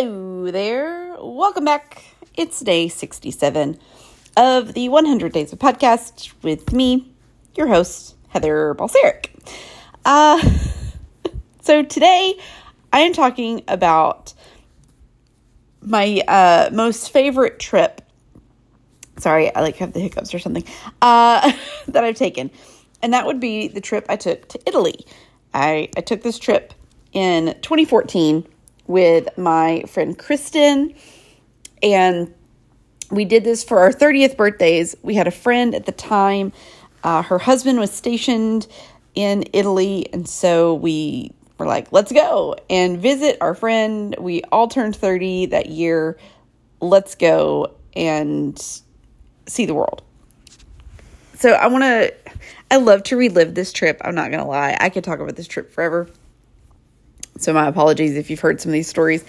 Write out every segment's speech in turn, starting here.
Hello there. Welcome back. It's day 67 of the 100 Days of Podcast with me, your host, Heather Balseric. Uh, so today I am talking about my uh, most favorite trip. Sorry, I like have the hiccups or something. Uh, that I've taken. And that would be the trip I took to Italy. I, I took this trip in 2014 with my friend Kristen, and we did this for our 30th birthdays. We had a friend at the time, uh, her husband was stationed in Italy, and so we were like, let's go and visit our friend. We all turned 30 that year. Let's go and see the world. So I want to, I love to relive this trip. I'm not going to lie. I could talk about this trip forever. So, my apologies if you've heard some of these stories,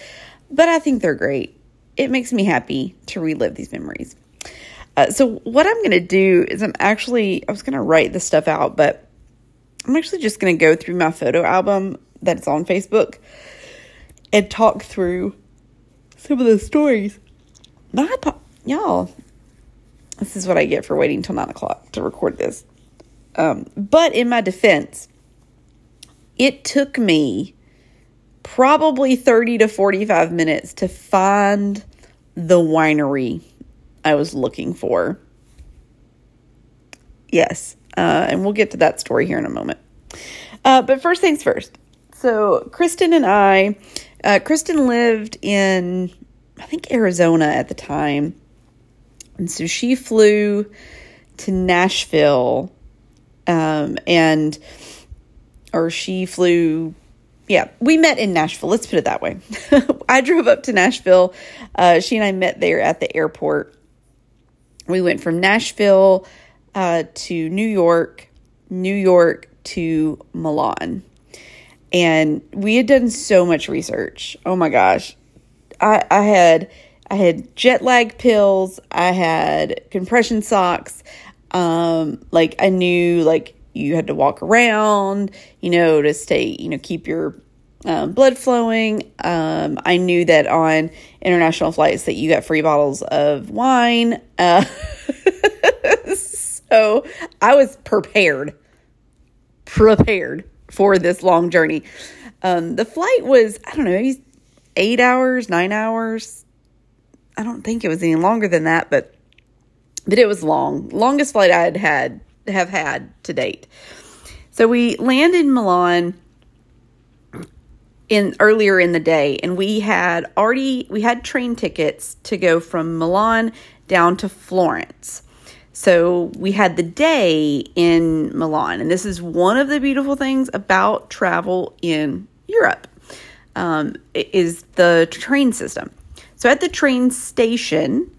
but I think they're great. It makes me happy to relive these memories. Uh, so, what I'm going to do is I'm actually, I was going to write this stuff out, but I'm actually just going to go through my photo album that's on Facebook and talk through some of the stories. My, y'all, this is what I get for waiting till nine o'clock to record this. Um, but in my defense, it took me probably 30 to 45 minutes to find the winery I was looking for. Yes, uh, and we'll get to that story here in a moment. Uh, but first things first. So, Kristen and I, uh, Kristen lived in, I think, Arizona at the time. And so she flew to Nashville um, and, or she flew yeah, we met in Nashville. Let's put it that way. I drove up to Nashville. Uh, she and I met there at the airport. We went from Nashville uh, to New York, New York to Milan. And we had done so much research. Oh my gosh. I, I had I had jet lag pills, I had compression socks. Um, like I knew like you had to walk around, you know, to stay, you know, keep your um, blood flowing. Um, I knew that on international flights that you got free bottles of wine. Uh, so I was prepared, prepared for this long journey. Um, the flight was, I don't know, maybe eight hours, nine hours. I don't think it was any longer than that, but but it was long. Longest flight I had had have had to date. So we land in Milan in earlier in the day and we had already we had train tickets to go from Milan down to Florence. So we had the day in Milan and this is one of the beautiful things about travel in Europe um, is the train system. So at the train station,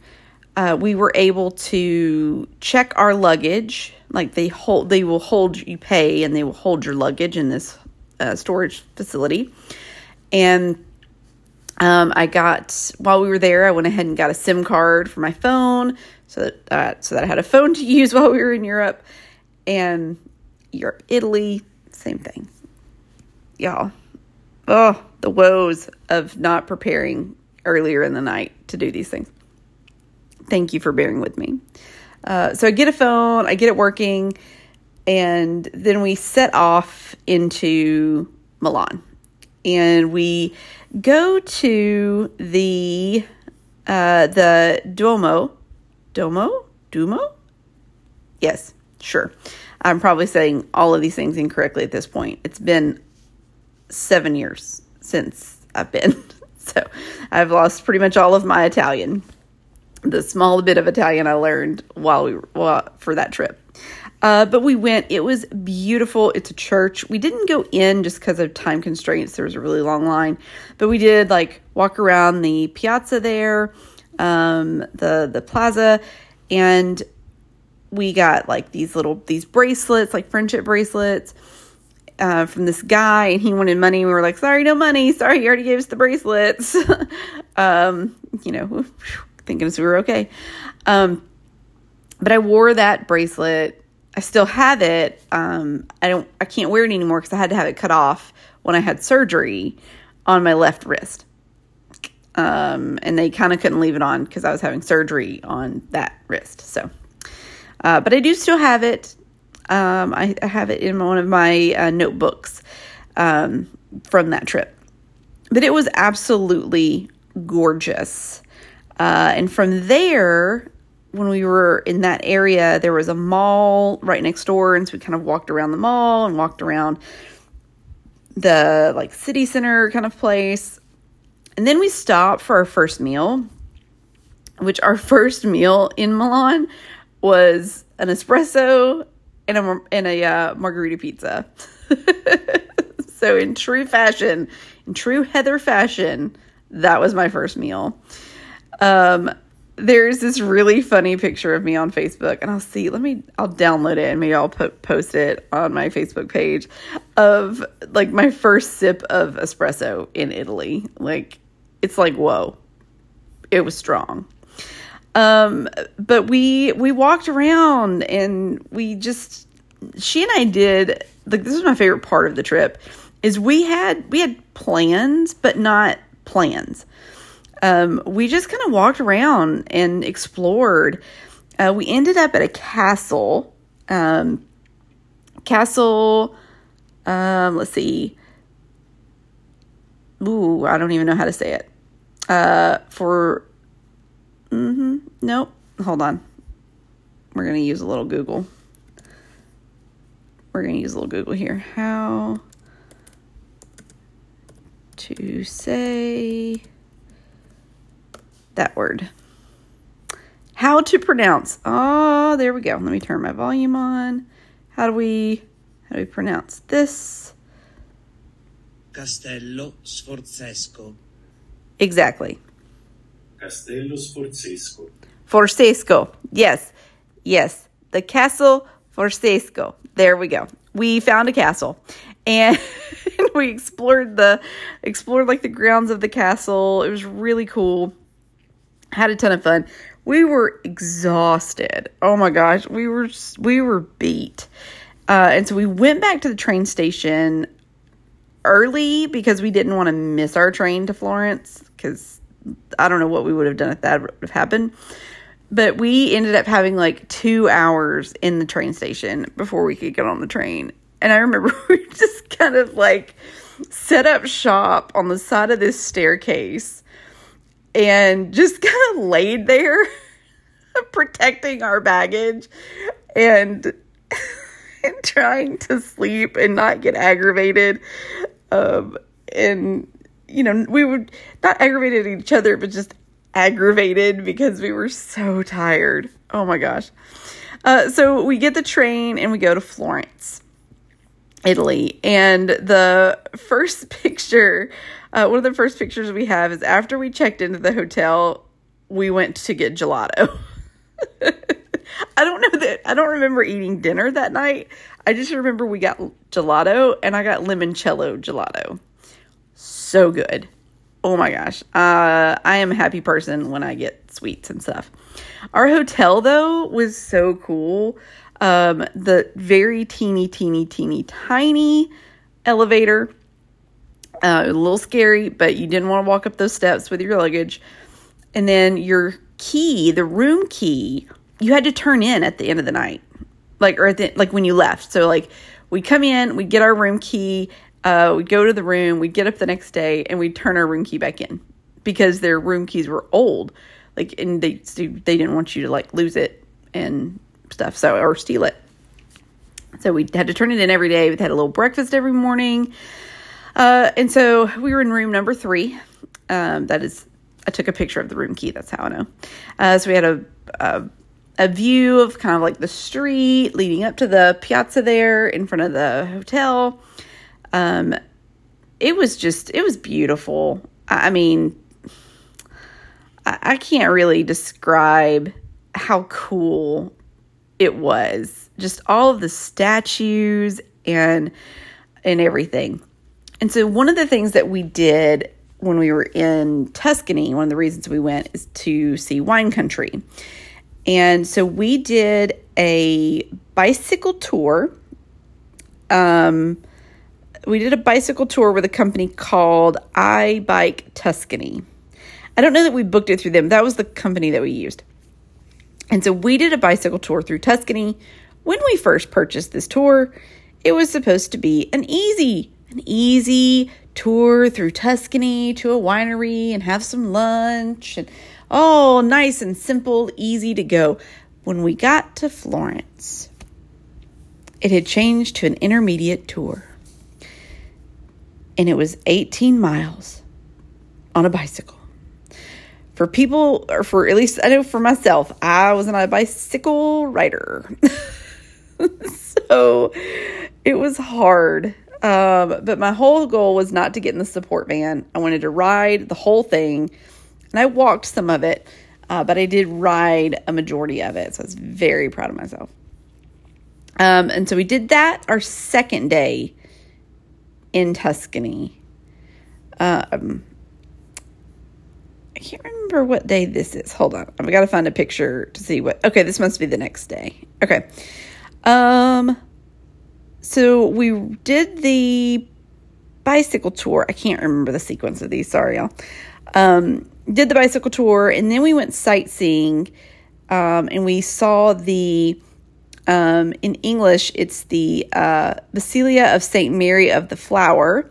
uh, we were able to check our luggage. Like they hold, they will hold you pay, and they will hold your luggage in this uh, storage facility. And um, I got while we were there, I went ahead and got a SIM card for my phone, so that uh, so that I had a phone to use while we were in Europe. And Europe, Italy, same thing, y'all. Oh, the woes of not preparing earlier in the night to do these things. Thank you for bearing with me. Uh, so I get a phone, I get it working, and then we set off into Milan. And we go to the uh, the Duomo. Duomo? Duomo? Yes, sure. I'm probably saying all of these things incorrectly at this point. It's been seven years since I've been. So I've lost pretty much all of my Italian the small bit of Italian I learned while we well, for that trip. Uh, but we went. It was beautiful. It's a church. We didn't go in just because of time constraints. There was a really long line, but we did like walk around the piazza there, um, the the plaza, and we got like these little these bracelets, like friendship bracelets. Uh, from this guy, and he wanted money. We were like, "Sorry, no money. Sorry, you already gave us the bracelets." um, you know, thinking as we were okay. Um, but I wore that bracelet. I still have it. Um, I don't. I can't wear it anymore because I had to have it cut off when I had surgery on my left wrist. Um, and they kind of couldn't leave it on because I was having surgery on that wrist. So, uh, but I do still have it. Um, I, I, have it in one of my uh, notebooks um, from that trip. But it was absolutely gorgeous. Uh, and from there, when we were in that area, there was a mall right next door. And so we kind of walked around the mall and walked around the like city center kind of place. And then we stopped for our first meal, which our first meal in Milan was an espresso and a, and a uh, margarita pizza. so, in true fashion, in true Heather fashion, that was my first meal. Um, there's this really funny picture of me on Facebook, and I'll see. Let me. I'll download it and maybe I'll post it on my Facebook page of like my first sip of espresso in Italy. Like, it's like whoa, it was strong. Um, but we we walked around and we just she and I did like this is my favorite part of the trip is we had we had plans but not plans um, we just kind of walked around and explored. Uh, we ended up at a castle. Um, castle, um, let's see. Ooh, I don't even know how to say it. Uh, for, mm-hmm, nope, hold on. We're going to use a little Google. We're going to use a little Google here. How to say that word. How to pronounce. Oh, there we go. Let me turn my volume on. How do we how do we pronounce this? Castello Sforzesco. Exactly. Castello Sforzesco. Forsesco. Yes. Yes. The castle Forsesco. There we go. We found a castle. And we explored the explored like the grounds of the castle. It was really cool had a ton of fun. We were exhausted. Oh my gosh, we were we were beat. Uh, and so we went back to the train station early because we didn't want to miss our train to Florence because I don't know what we would have done if that would have happened. But we ended up having like two hours in the train station before we could get on the train. And I remember we just kind of like set up shop on the side of this staircase and just kind of laid there protecting our baggage and and trying to sleep and not get aggravated um and you know we would not aggravated at each other but just aggravated because we were so tired. Oh my gosh. Uh, so we get the train and we go to florence italy and the first picture uh, one of the first pictures we have is after we checked into the hotel, we went to get gelato. I don't know that I don't remember eating dinner that night. I just remember we got gelato and I got limoncello gelato. So good. Oh my gosh. Uh, I am a happy person when I get sweets and stuff. Our hotel though was so cool. Um, the very teeny, teeny, teeny, tiny elevator uh, a little scary, but you didn't want to walk up those steps with your luggage. And then your key, the room key, you had to turn in at the end of the night, like or at the like when you left. So like we come in, we get our room key, uh, we go to the room, we get up the next day, and we turn our room key back in because their room keys were old, like and they they didn't want you to like lose it and stuff, so or steal it. So we had to turn it in every day. We had a little breakfast every morning. Uh, and so we were in room number three. Um, that is, I took a picture of the room key. That's how I know. Uh, so we had a, a, a view of kind of like the street leading up to the piazza there in front of the hotel. Um, it was just it was beautiful. I mean, I, I can't really describe how cool it was. Just all of the statues and and everything. And so, one of the things that we did when we were in Tuscany, one of the reasons we went is to see wine country. And so, we did a bicycle tour. Um, we did a bicycle tour with a company called I Bike Tuscany. I don't know that we booked it through them. That was the company that we used. And so we did a bicycle tour through Tuscany. When we first purchased this tour, it was supposed to be an easy, an easy tour through Tuscany to a winery and have some lunch and oh, nice and simple, easy to go. When we got to Florence, it had changed to an intermediate tour. And it was 18 miles on a bicycle. For people, or for at least I know for myself, I was not a bicycle rider. so it was hard. Um, but my whole goal was not to get in the support van. I wanted to ride the whole thing. And I walked some of it, uh, but I did ride a majority of it. So I was very proud of myself. Um, and so we did that our second day in Tuscany. Um, I can't remember what day this is. Hold on. I've got to find a picture to see what. Okay, this must be the next day. Okay. Um, so we did the bicycle tour. I can't remember the sequence of these. Sorry, y'all. Um, did the bicycle tour, and then we went sightseeing, um, and we saw the. Um, in English, it's the uh, Basilica of Saint Mary of the Flower,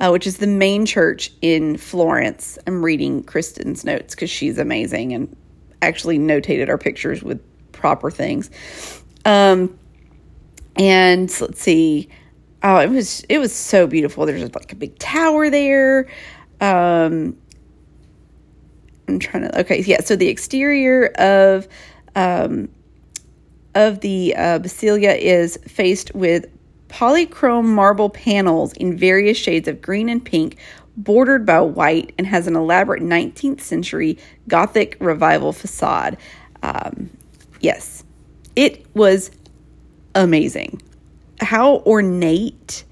uh, which is the main church in Florence. I'm reading Kristen's notes because she's amazing and actually notated our pictures with proper things. Um, and let's see. Oh, it was it was so beautiful. There's like a big tower there. Um, I'm trying to. Okay, yeah. So the exterior of um, of the uh, Basilica is faced with polychrome marble panels in various shades of green and pink, bordered by white, and has an elaborate 19th century Gothic revival facade. Um, yes, it was amazing. How ornate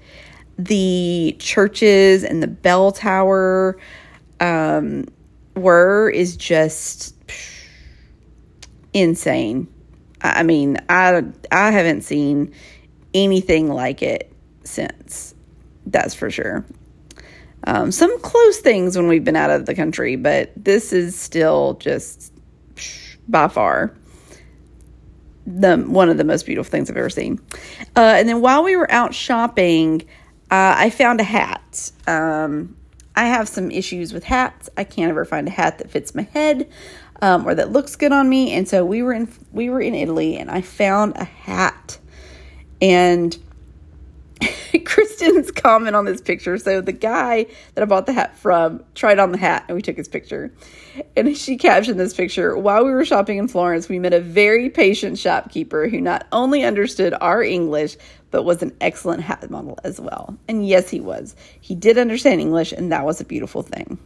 the churches and the bell tower um, were is just insane. I mean, I I haven't seen anything like it since. That's for sure. Um, some close things when we've been out of the country, but this is still just by far the one of the most beautiful things I've ever seen. Uh, and then while we were out shopping, uh, I found a hat. Um, I have some issues with hats. I can't ever find a hat that fits my head um, or that looks good on me. And so we were in we were in Italy, and I found a hat. And Kristen's comment on this picture. So the guy that I bought the hat from tried on the hat and we took his picture. And she captioned this picture While we were shopping in Florence, we met a very patient shopkeeper who not only understood our English, but was an excellent hat model as well. And yes, he was. He did understand English, and that was a beautiful thing.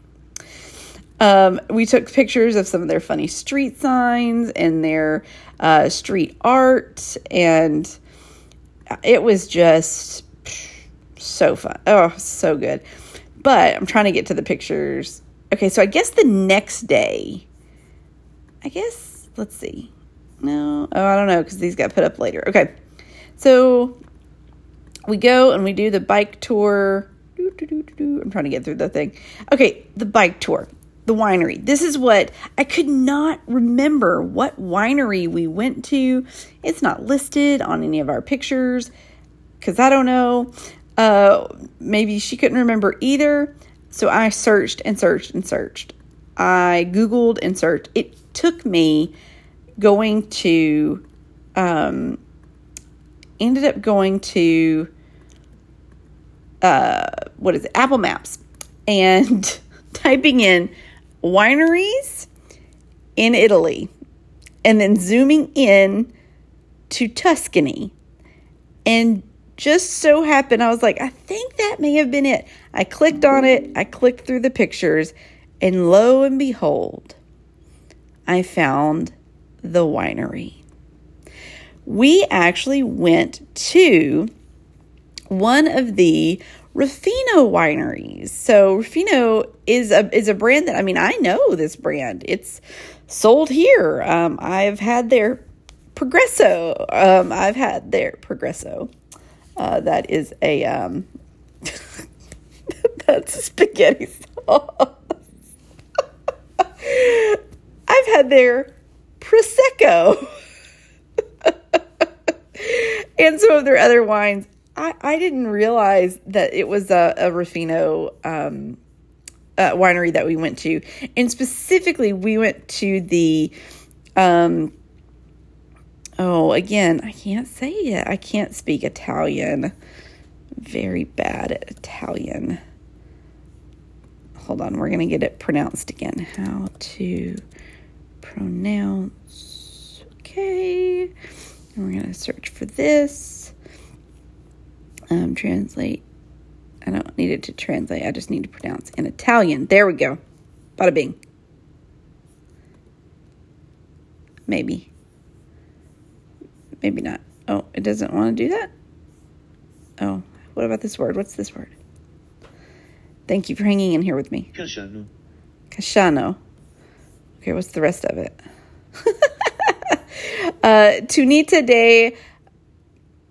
Um, we took pictures of some of their funny street signs and their uh, street art, and it was just so fun. Oh, so good. But I'm trying to get to the pictures. Okay, so I guess the next day, I guess, let's see. No, oh, I don't know because these got put up later. Okay, so we go and we do the bike tour. I'm trying to get through the thing. Okay, the bike tour, the winery. This is what I could not remember what winery we went to. It's not listed on any of our pictures because I don't know. Uh, maybe she couldn't remember either. So I searched and searched and searched. I Googled and searched. It took me going to, um, ended up going to, uh, what is it, Apple Maps, and typing in wineries in Italy, and then zooming in to Tuscany, and just so happened, I was like, I think that may have been it. I clicked on it, I clicked through the pictures, and lo and behold, I found the winery. We actually went to one of the Ruffino wineries. So Ruffino is a is a brand that I mean I know this brand. It's sold here. Um, I've had their Progresso. Um, I've had their Progresso. Uh, that is a um, that's spaghetti sauce. I've had their prosecco and some of their other wines. I, I didn't realize that it was a, a Ruffino um, uh, winery that we went to, and specifically we went to the um, oh again I can't say it. I can't speak Italian. Very bad at Italian. Hold on, we're gonna get it pronounced again. How to pronounce? Okay, and we're gonna search for this. Um, translate I don't need it to translate. I just need to pronounce in Italian. There we go. Bada bing. Maybe. Maybe not. Oh, it doesn't want to do that? Oh, what about this word? What's this word? Thank you for hanging in here with me. Casciano. Casciano. Okay, what's the rest of it? uh, Tunita de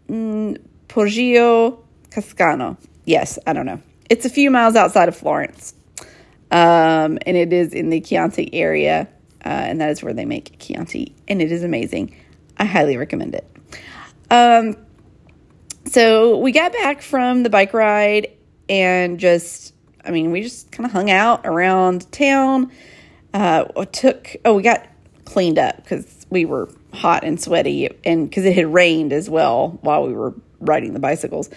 mm, Poggio Cascano. Yes, I don't know. It's a few miles outside of Florence, um, and it is in the Chianti area, uh, and that is where they make Chianti, and it is amazing. I highly recommend it. Um, so we got back from the bike ride and just, I mean, we just kind of hung out around town. Uh, took, oh, we got cleaned up because we were hot and sweaty, and because it had rained as well while we were riding the bicycles.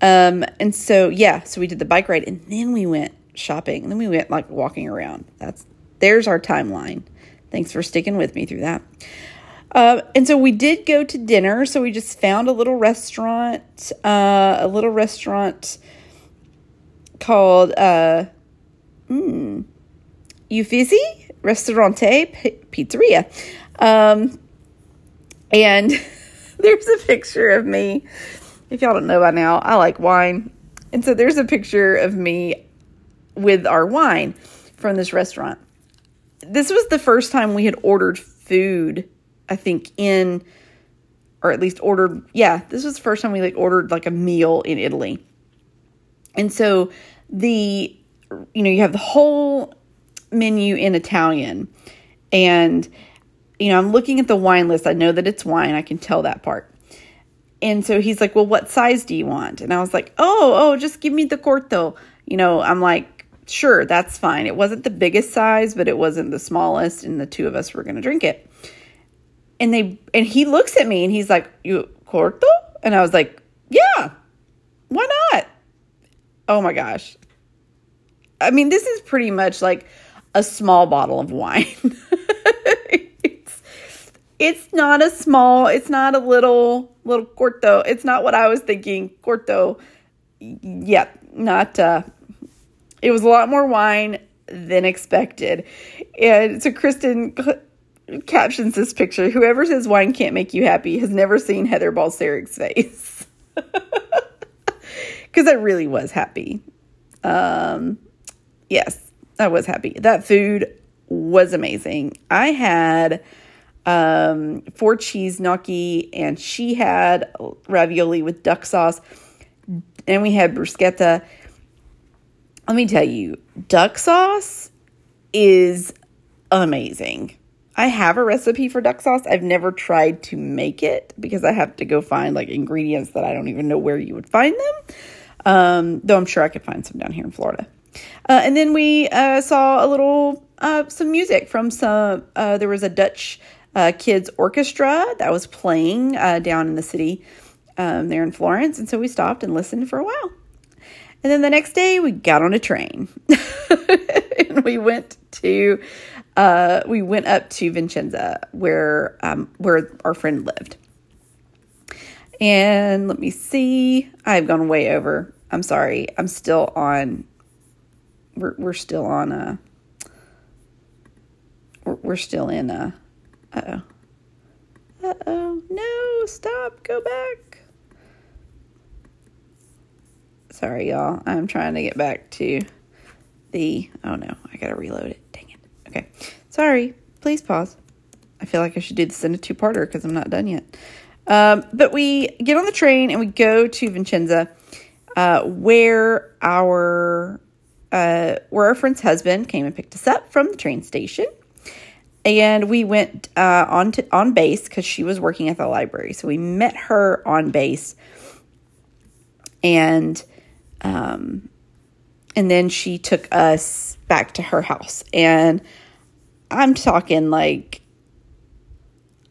Um, and so yeah, so we did the bike ride and then we went shopping and then we went like walking around. That's there's our timeline. Thanks for sticking with me through that. Uh, and so we did go to dinner. So we just found a little restaurant, uh, a little restaurant called uh, mm, Uffizi Restaurante P- Pizzeria. Um, and there's a picture of me if y'all don't know by now, I like wine. And so there's a picture of me with our wine from this restaurant. This was the first time we had ordered food, I think, in or at least ordered yeah, this was the first time we like ordered like a meal in Italy. And so the you know, you have the whole menu in Italian and you know, I'm looking at the wine list. I know that it's wine. I can tell that part. And so he's like, Well, what size do you want? And I was like, Oh, oh, just give me the corto. You know, I'm like, Sure, that's fine. It wasn't the biggest size, but it wasn't the smallest. And the two of us were going to drink it. And they, and he looks at me and he's like, You corto? And I was like, Yeah, why not? Oh my gosh. I mean, this is pretty much like a small bottle of wine. it's it's not a small, it's not a little little corto. It's not what I was thinking. Corto. Yep, not uh it was a lot more wine than expected. And so Kristen captions this picture, whoever says wine can't make you happy has never seen Heather Balseric's face. Cuz I really was happy. Um yes, I was happy. That food was amazing. I had um, four cheese gnocchi, and she had ravioli with duck sauce. And we had bruschetta. Let me tell you, duck sauce is amazing. I have a recipe for duck sauce. I've never tried to make it because I have to go find like ingredients that I don't even know where you would find them. Um, though I'm sure I could find some down here in Florida. Uh, and then we uh, saw a little uh, some music from some. Uh, there was a Dutch uh, kids orchestra that was playing uh, down in the city um, there in Florence. And so we stopped and listened for a while. And then the next day we got on a train and we went to uh, we went up to Vicenza where um, where our friend lived. And let me see. I've gone way over. I'm sorry. I'm still on. We're we're still on a. We're, we're still in a uh oh. Uh oh. No, stop. Go back. Sorry, y'all. I'm trying to get back to the. Oh no, I gotta reload it. Okay. Sorry. Please pause. I feel like I should do this in a two parter because I'm not done yet. Um, but we get on the train and we go to Vicenza, uh, where our uh, where our friend's husband came and picked us up from the train station. and we went uh, on to, on base because she was working at the library. So we met her on base, and um, and then she took us back to her house, and I'm talking like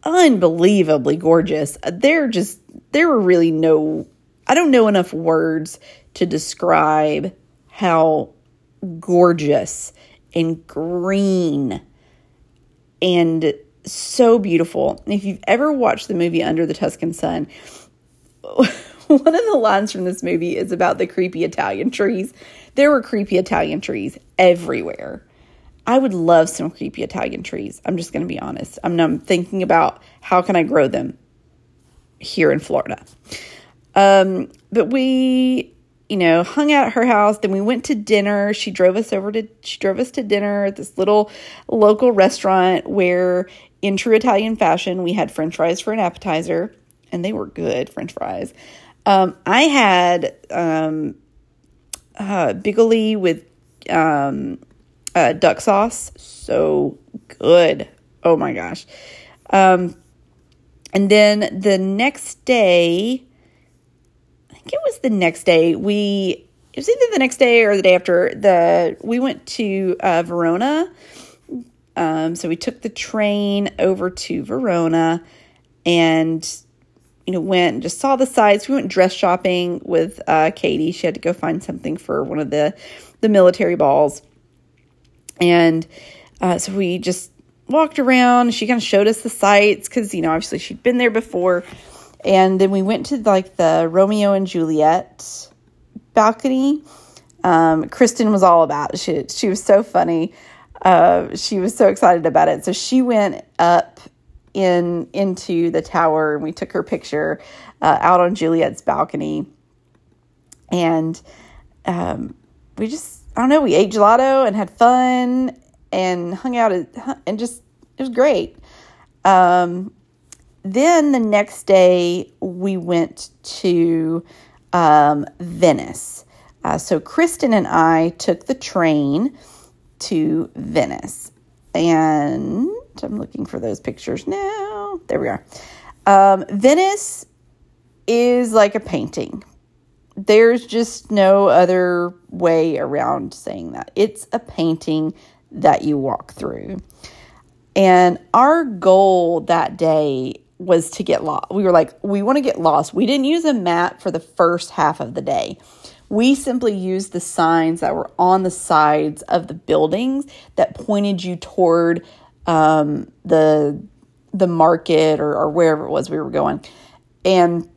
unbelievably gorgeous. There just there were really no I don't know enough words to describe how gorgeous and green and so beautiful. If you've ever watched the movie Under the Tuscan Sun, one of the lines from this movie is about the creepy Italian trees. There were creepy Italian trees everywhere. I would love some creepy Italian trees. I'm just going to be honest. I'm, I'm, thinking about how can I grow them here in Florida. Um, but we, you know, hung out at her house. Then we went to dinner. She drove us over to she drove us to dinner at this little local restaurant where, in true Italian fashion, we had French fries for an appetizer, and they were good French fries. Um, I had um, uh, bigoli with um, uh, duck sauce. So good. Oh my gosh. Um, and then the next day, I think it was the next day, we, it was either the next day or the day after, the we went to uh, Verona. Um, so we took the train over to Verona and you know, went and just saw the sights. We went dress shopping with uh, Katie. She had to go find something for one of the the military balls. And uh, so we just walked around. She kind of showed us the sights because, you know, obviously she'd been there before. And then we went to like the Romeo and Juliet balcony. Um, Kristen was all about it. She, she was so funny. Uh, she was so excited about it. So she went up in into the tower and we took her picture uh, out on Juliet's balcony. And um, we just I don't know, we ate gelato and had fun and hung out and just, it was great. Um, then the next day we went to um, Venice. Uh, so Kristen and I took the train to Venice. And I'm looking for those pictures now. There we are. Um, Venice is like a painting there's just no other way around saying that. It's a painting that you walk through. And our goal that day was to get lost. We were like, we want to get lost. We didn't use a map for the first half of the day. We simply used the signs that were on the sides of the buildings that pointed you toward um, the the market or, or wherever it was we were going. And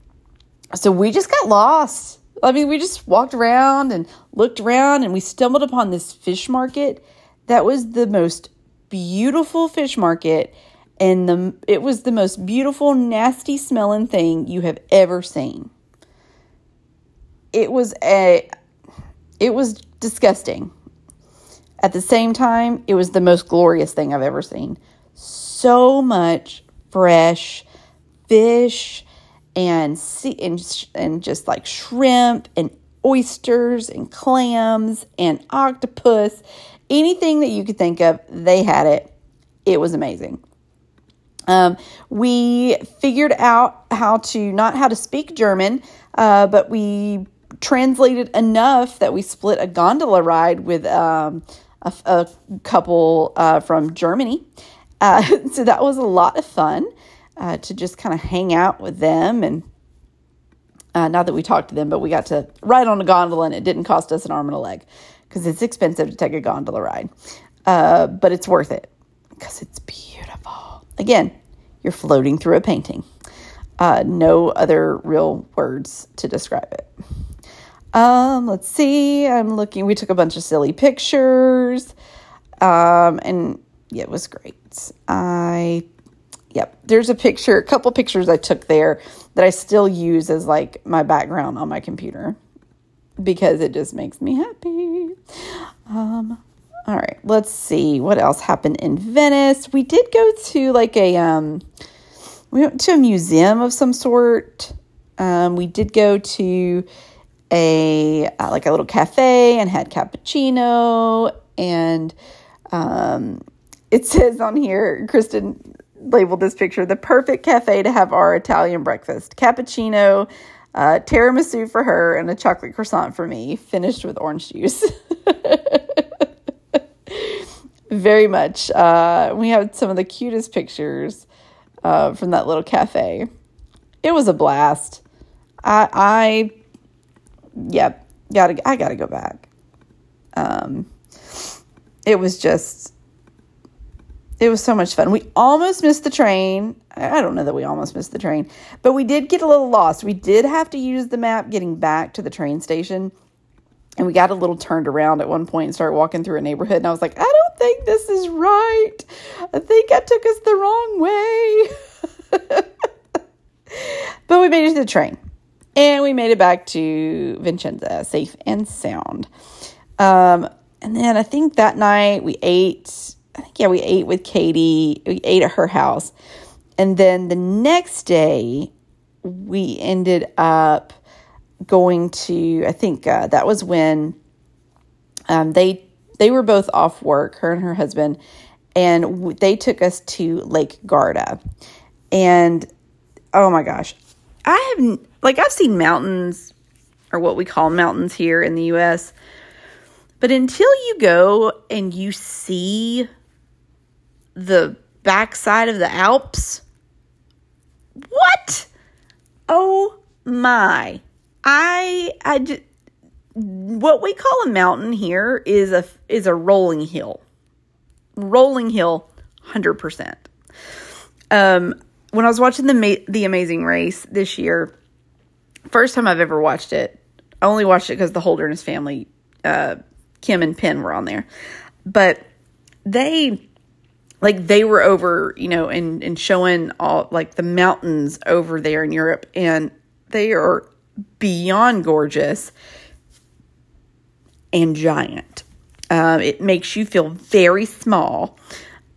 so we just got lost I mean, we just walked around and looked around and we stumbled upon this fish market that was the most beautiful fish market and the it was the most beautiful nasty smelling thing you have ever seen. It was a it was disgusting. At the same time, it was the most glorious thing I've ever seen. So much fresh fish and sea and, and just like shrimp and oysters and clams and octopus anything that you could think of they had it. It was amazing. Um, we figured out how to not how to speak german uh, but we translated enough that we split a gondola ride with um, a, a, couple uh, from germany. Uh, so that was a lot of fun uh, to just kind of hang out with them and uh, not that we talked to them, but we got to ride on a gondola and it didn't cost us an arm and a leg because it's expensive to take a gondola ride. Uh, but it's worth it because it's beautiful. Again, you're floating through a painting. Uh, no other real words to describe it. Um, let's see. I'm looking. We took a bunch of silly pictures. Um, and yeah, it was great. I Yep. There's a picture, a couple pictures I took there that I still use as like my background on my computer because it just makes me happy. Um, all right, let's see what else happened in Venice. We did go to like a um we went to a museum of some sort. Um, we did go to a uh, like a little cafe and had cappuccino and um it says on here, Kristen labeled this picture the perfect cafe to have our Italian breakfast cappuccino, uh, tiramisu for her, and a chocolate croissant for me, finished with orange juice. Very much. Uh, we have some of the cutest pictures uh, from that little cafe. It was a blast. I, I, yep, gotta, I gotta go back. Um, it was just, it was so much fun. We almost missed the train. I don't know that we almost missed the train, but we did get a little lost. We did have to use the map getting back to the train station. And we got a little turned around at one point and started walking through a neighborhood. And I was like, I don't think this is right. I think I took us the wrong way. but we made it to the train and we made it back to Vincenza safe and sound. Um, and then I think that night we ate, I think, yeah, we ate with Katie. We ate at her house. And then the next day, we ended up going to, I think uh, that was when um, they they were both off work, her and her husband, and w- they took us to Lake Garda. And oh my gosh, I have like I've seen mountains or what we call mountains here in the US. But until you go and you see the backside of the Alps, what? Oh my. I I just, what we call a mountain here is a is a rolling hill. Rolling hill 100%. Um when I was watching the the Amazing Race this year, first time I've ever watched it. I only watched it because the Holderness family, uh, Kim and Penn were on there, but they like they were over, you know, and and showing all like the mountains over there in Europe, and they are beyond gorgeous and giant. Um, it makes you feel very small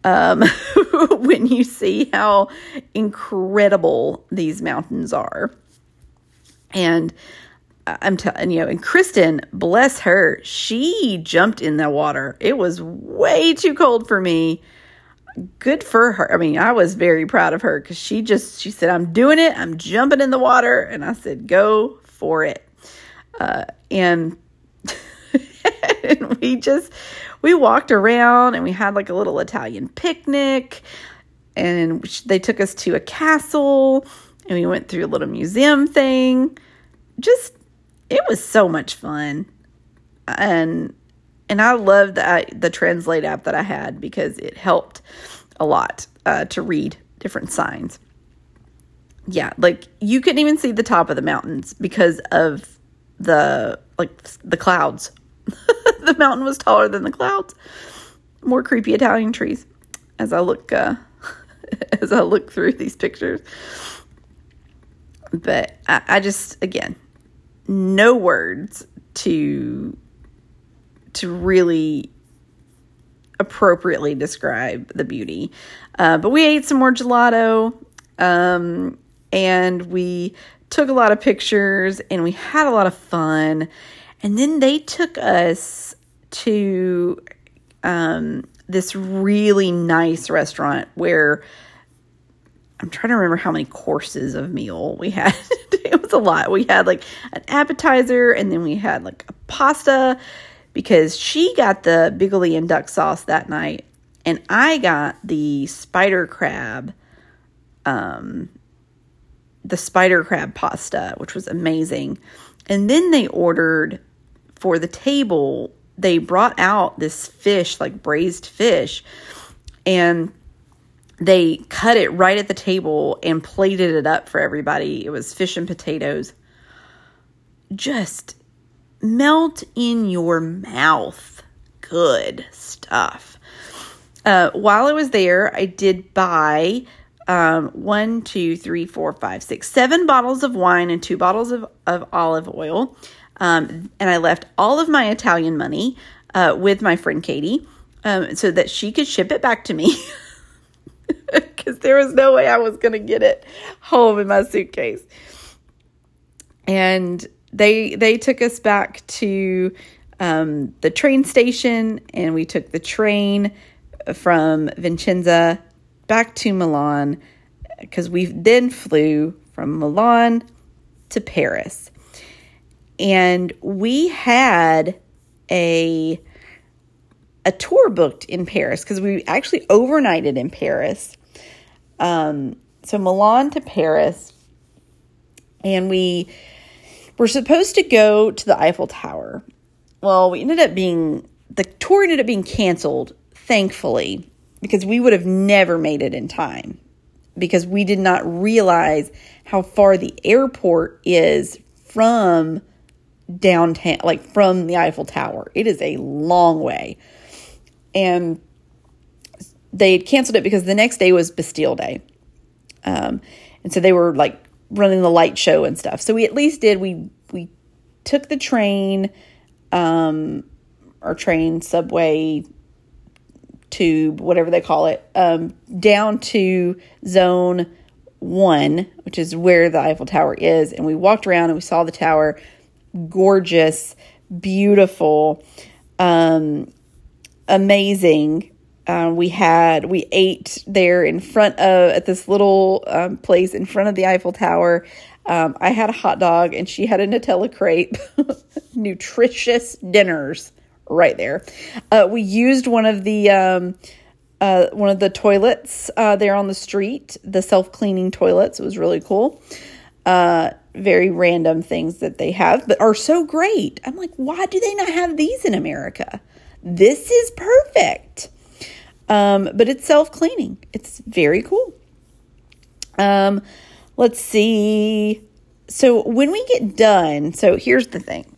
um, when you see how incredible these mountains are. And I'm telling you, and Kristen, bless her, she jumped in the water. It was way too cold for me. Good for her. I mean, I was very proud of her because she just, she said, I'm doing it. I'm jumping in the water. And I said, go for it. Uh, and, and we just, we walked around and we had like a little Italian picnic. And they took us to a castle and we went through a little museum thing just it was so much fun and and i love that the translate app that i had because it helped a lot uh, to read different signs. Yeah like you couldn't even see the top of the mountains because of the like the clouds. The mountain was taller than the clouds. More creepy italian trees as i look uh as i look through these pictures. But I, I just again no words to to really appropriately describe the beauty. Uh, but we ate some more gelato, um, and we took a lot of pictures, and we had a lot of fun. And then they took us to um, this really nice restaurant where I'm trying to remember how many courses of meal we had. it was a lot. We had like an appetizer and then we had like a pasta because she got the bigoli duck sauce that night and I got the spider crab um the spider crab pasta, which was amazing. And then they ordered for the table, they brought out this fish, like braised fish. And they cut it right at the table and plated it up for everybody. It was fish and potatoes. Just melt in your mouth. Good stuff. Uh, while I was there, I did buy um, one, two, three, four, five, six, seven bottles of wine and two bottles of, of olive oil. Um, and I left all of my Italian money uh, with my friend Katie um, so that she could ship it back to me. because there was no way I was going to get it home in my suitcase. And they they took us back to um, the train station, and we took the train from Vincenza back to Milan because we then flew from Milan to Paris. And we had a a tour booked in Paris because we actually overnighted in Paris. Um, so Milan to Paris, and we were supposed to go to the Eiffel Tower. Well, we ended up being the tour ended up being canceled, thankfully, because we would have never made it in time because we did not realize how far the airport is from downtown, like from the Eiffel Tower. It is a long way. And they had canceled it because the next day was Bastille Day. Um, and so they were like running the light show and stuff. So we at least did, we, we took the train, um, or train, subway, tube, whatever they call it, um, down to zone one, which is where the Eiffel Tower is. And we walked around and we saw the tower. Gorgeous, beautiful, um, amazing. Uh, we had we ate there in front of at this little um, place in front of the Eiffel Tower. Um, I had a hot dog and she had a Nutella crepe. Nutritious dinners right there. Uh, we used one of the um, uh, one of the toilets uh, there on the street, the self cleaning toilets. It was really cool. Uh, very random things that they have, but are so great. I'm like, why do they not have these in America? This is perfect. Um, but it's self cleaning. It's very cool. Um, let's see. So when we get done, so here's the thing.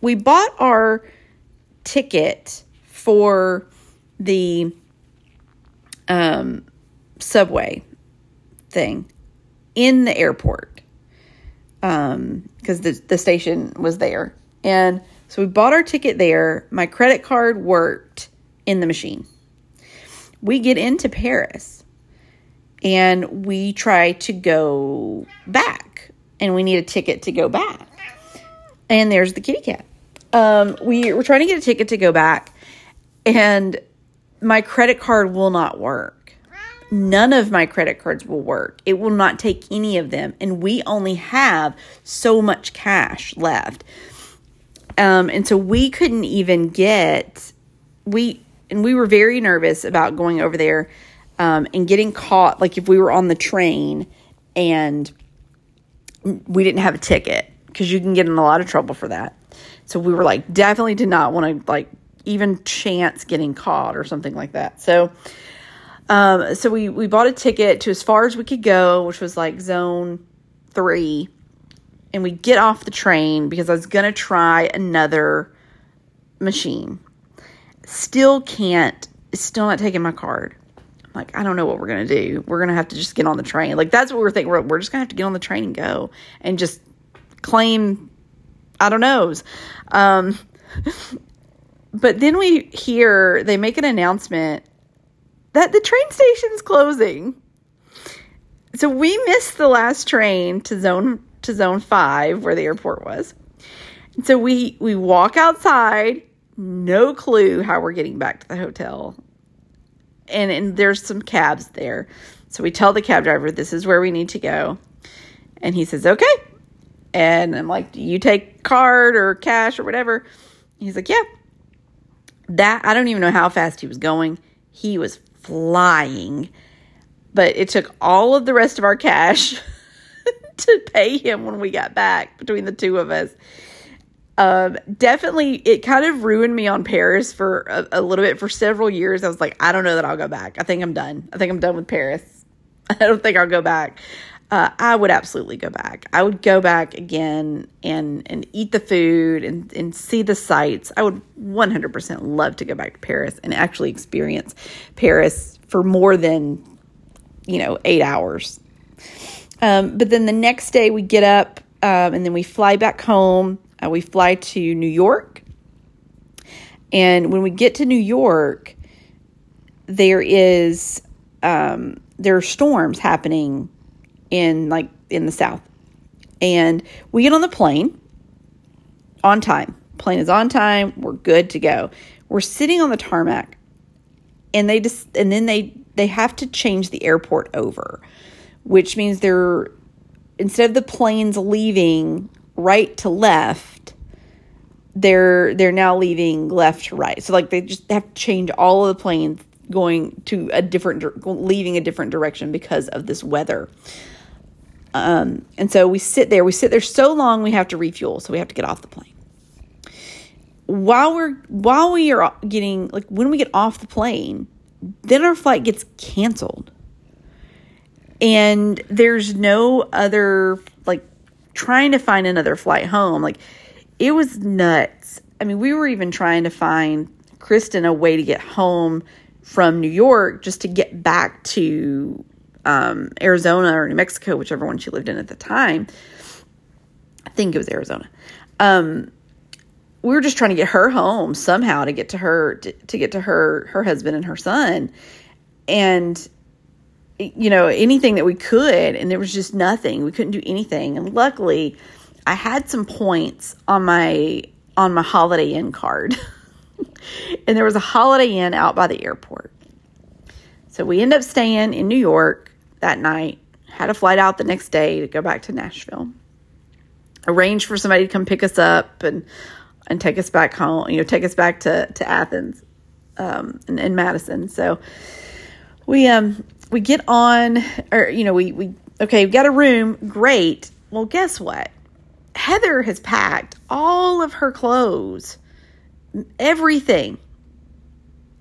We bought our ticket for the um, subway thing in the airport because um, the, the station was there. And so we bought our ticket there. My credit card worked in the machine. We get into Paris and we try to go back and we need a ticket to go back. And there's the kitty cat um, we were trying to get a ticket to go back, and my credit card will not work. None of my credit cards will work. It will not take any of them, and we only have so much cash left. Um, and so we couldn't even get we and we were very nervous about going over there um, and getting caught. Like if we were on the train and we didn't have a ticket because you can get in a lot of trouble for that. So we were like, definitely did not want to like even chance getting caught or something like that. So, um, so we we bought a ticket to as far as we could go, which was like zone three, and we get off the train because I was gonna try another machine. Still can't. Still not taking my card. I'm like, I don't know what we're gonna do. We're gonna have to just get on the train. Like that's what we're thinking. We're, we're just gonna have to get on the train and go and just claim I don't know. Um, but then we hear they make an announcement that the train station's closing. So we missed the last train to zone to zone 5 where the airport was. So we we walk outside, no clue how we're getting back to the hotel. And and there's some cabs there. So we tell the cab driver this is where we need to go. And he says, "Okay." And I'm like, Do you take card or cash or whatever? He's like, Yeah. That I don't even know how fast he was going. He was flying. But it took all of the rest of our cash to pay him when we got back between the two of us. Um, definitely, it kind of ruined me on Paris for a, a, little bit for several years. I was like, I don't know that I'll go back. I think I'm done. I think I'm done with Paris. I don't think I'll go back uh, I would absolutely go back. I would go back again and and eat the food and and see the sights. I would 100% love to go back to Paris and actually experience Paris for more than you know eight hours. Um, but then the next day we get up um, and then we fly back home. Uh, we fly to New York, and when we get to New York, there is um, there are storms happening in like in the south. And we get on the plane on time. Plane is on time. We're good to go. We're sitting on the tarmac and they just and then they they have to change the airport over, which means they're instead of the planes leaving right to left, they're they're now leaving left to right. So like they just have to change all of the planes going to a different leaving a different direction because of this weather. Um, and so we sit there. We sit there so long we have to refuel, so we have to get off the plane. While we're while we are getting like when we get off the plane, then our flight gets canceled. And there's no other trying to find another flight home. Like it was nuts. I mean, we were even trying to find Kristen a way to get home from New York just to get back to um, Arizona or New Mexico, whichever one she lived in at the time. I think it was Arizona. Um, we were just trying to get her home somehow to get to her to, to get to her her husband and her son, and you know anything that we could, and there was just nothing. We couldn't do anything, and luckily, I had some points on my on my Holiday Inn card. and there was a Holiday Inn out by the airport. So we end up staying in New York that night, had a flight out the next day to go back to Nashville. Arranged for somebody to come pick us up and and take us back home, you know, take us back to, to Athens um, in, in Madison. So we um we get on or you know, we we okay, we got a room, great. Well, guess what? Heather has packed all of her clothes everything,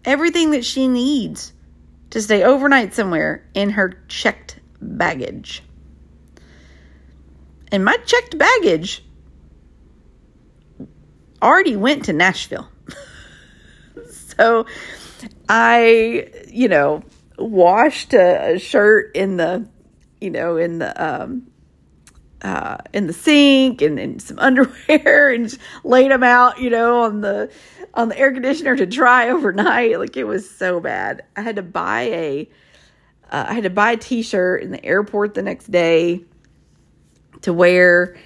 everything that she needs to stay overnight somewhere in her checked baggage. And my checked baggage already went to Nashville. so I, you know, washed a, a, shirt in the, you know, in the um, uh, in the sink and, and some underwear and laid them out, you know, on the on the air conditioner to dry overnight. Like it was so bad. I had to buy a uh, I had to buy a t-shirt in the airport the next day to wear.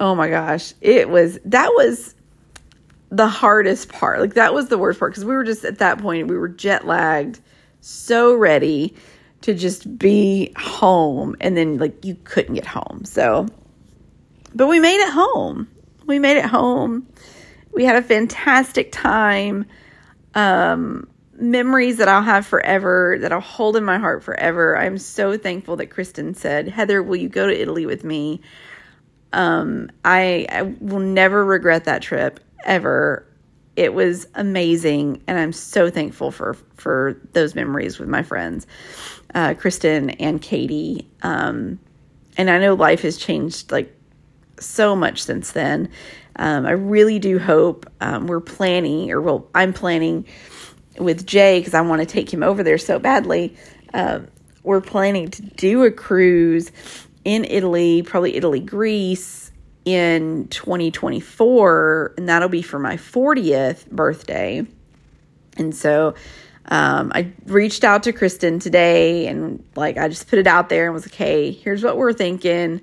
Oh my gosh, it was that was the hardest part. Like that was the worst part because we were just at that point we were jet lagged, so ready to just be home and then like you couldn't get home. So but we made it home. We made it home. We had a fantastic time. Um memories that I'll have forever, that I'll hold in my heart forever. I'm so thankful that Kristen said, "Heather, will you go to Italy with me?" Um I I will never regret that trip ever. It was amazing and I'm so thankful for for those memories with my friends uh, Kristen and Katie. Um, and I know life has changed like so much since then. Um, I really do hope um, we're planning, or well, I'm planning with Jay because I want to take him over there so badly. Um, we're planning to do a cruise in Italy, probably Italy, Greece in 2024, and that'll be for my 40th birthday. And so um, I reached out to Kristen today and like I just put it out there and was like, hey, here's what we're thinking.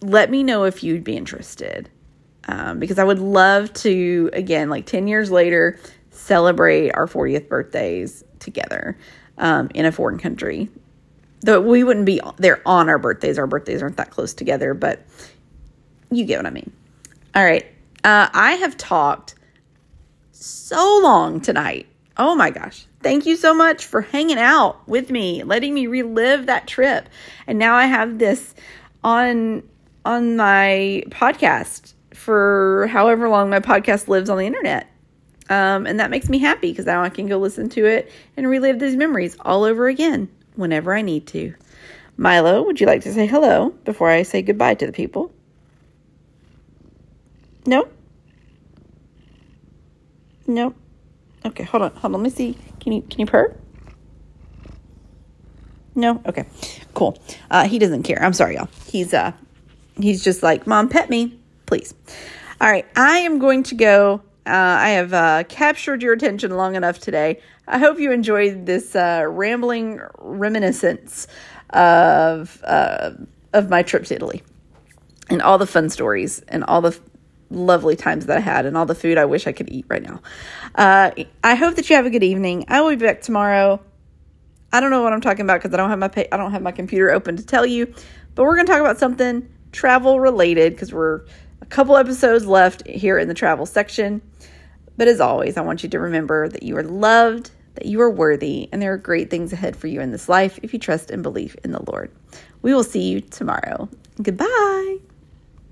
Let me know if you'd be interested. Um, because I would love to, again, like 10 years later, celebrate our 40th birthdays together um, in a foreign country. Though we wouldn't be there on our birthdays, our birthdays aren't that close together, but you get what I mean. All right. Uh, I have talked so long tonight. Oh my gosh. Thank you so much for hanging out with me, letting me relive that trip. And now I have this on on my podcast for however long my podcast lives on the internet. Um, and that makes me happy because now I can go listen to it and relive these memories all over again whenever I need to. Milo, would you like to say hello before I say goodbye to the people? No? Nope. Okay, hold on. Hold on. Let me see. Can you can you purr? No? Okay. Cool. Uh, he doesn't care. I'm sorry, y'all. He's uh he's just like, Mom, pet me, please. All right, I am going to go. Uh, I have uh, captured your attention long enough today. I hope you enjoyed this uh, rambling reminiscence of uh, of my trip to Italy and all the fun stories and all the lovely times that I had and all the food I wish I could eat right now. Uh, I hope that you have a good evening. I will be back tomorrow. I don't know what I'm talking about because I don't have my pa- I don't have my computer open to tell you, but we're going to talk about something travel related because we're a couple episodes left here in the travel section. But as always, I want you to remember that you are loved, that you are worthy, and there are great things ahead for you in this life if you trust and believe in the Lord. We will see you tomorrow. Goodbye.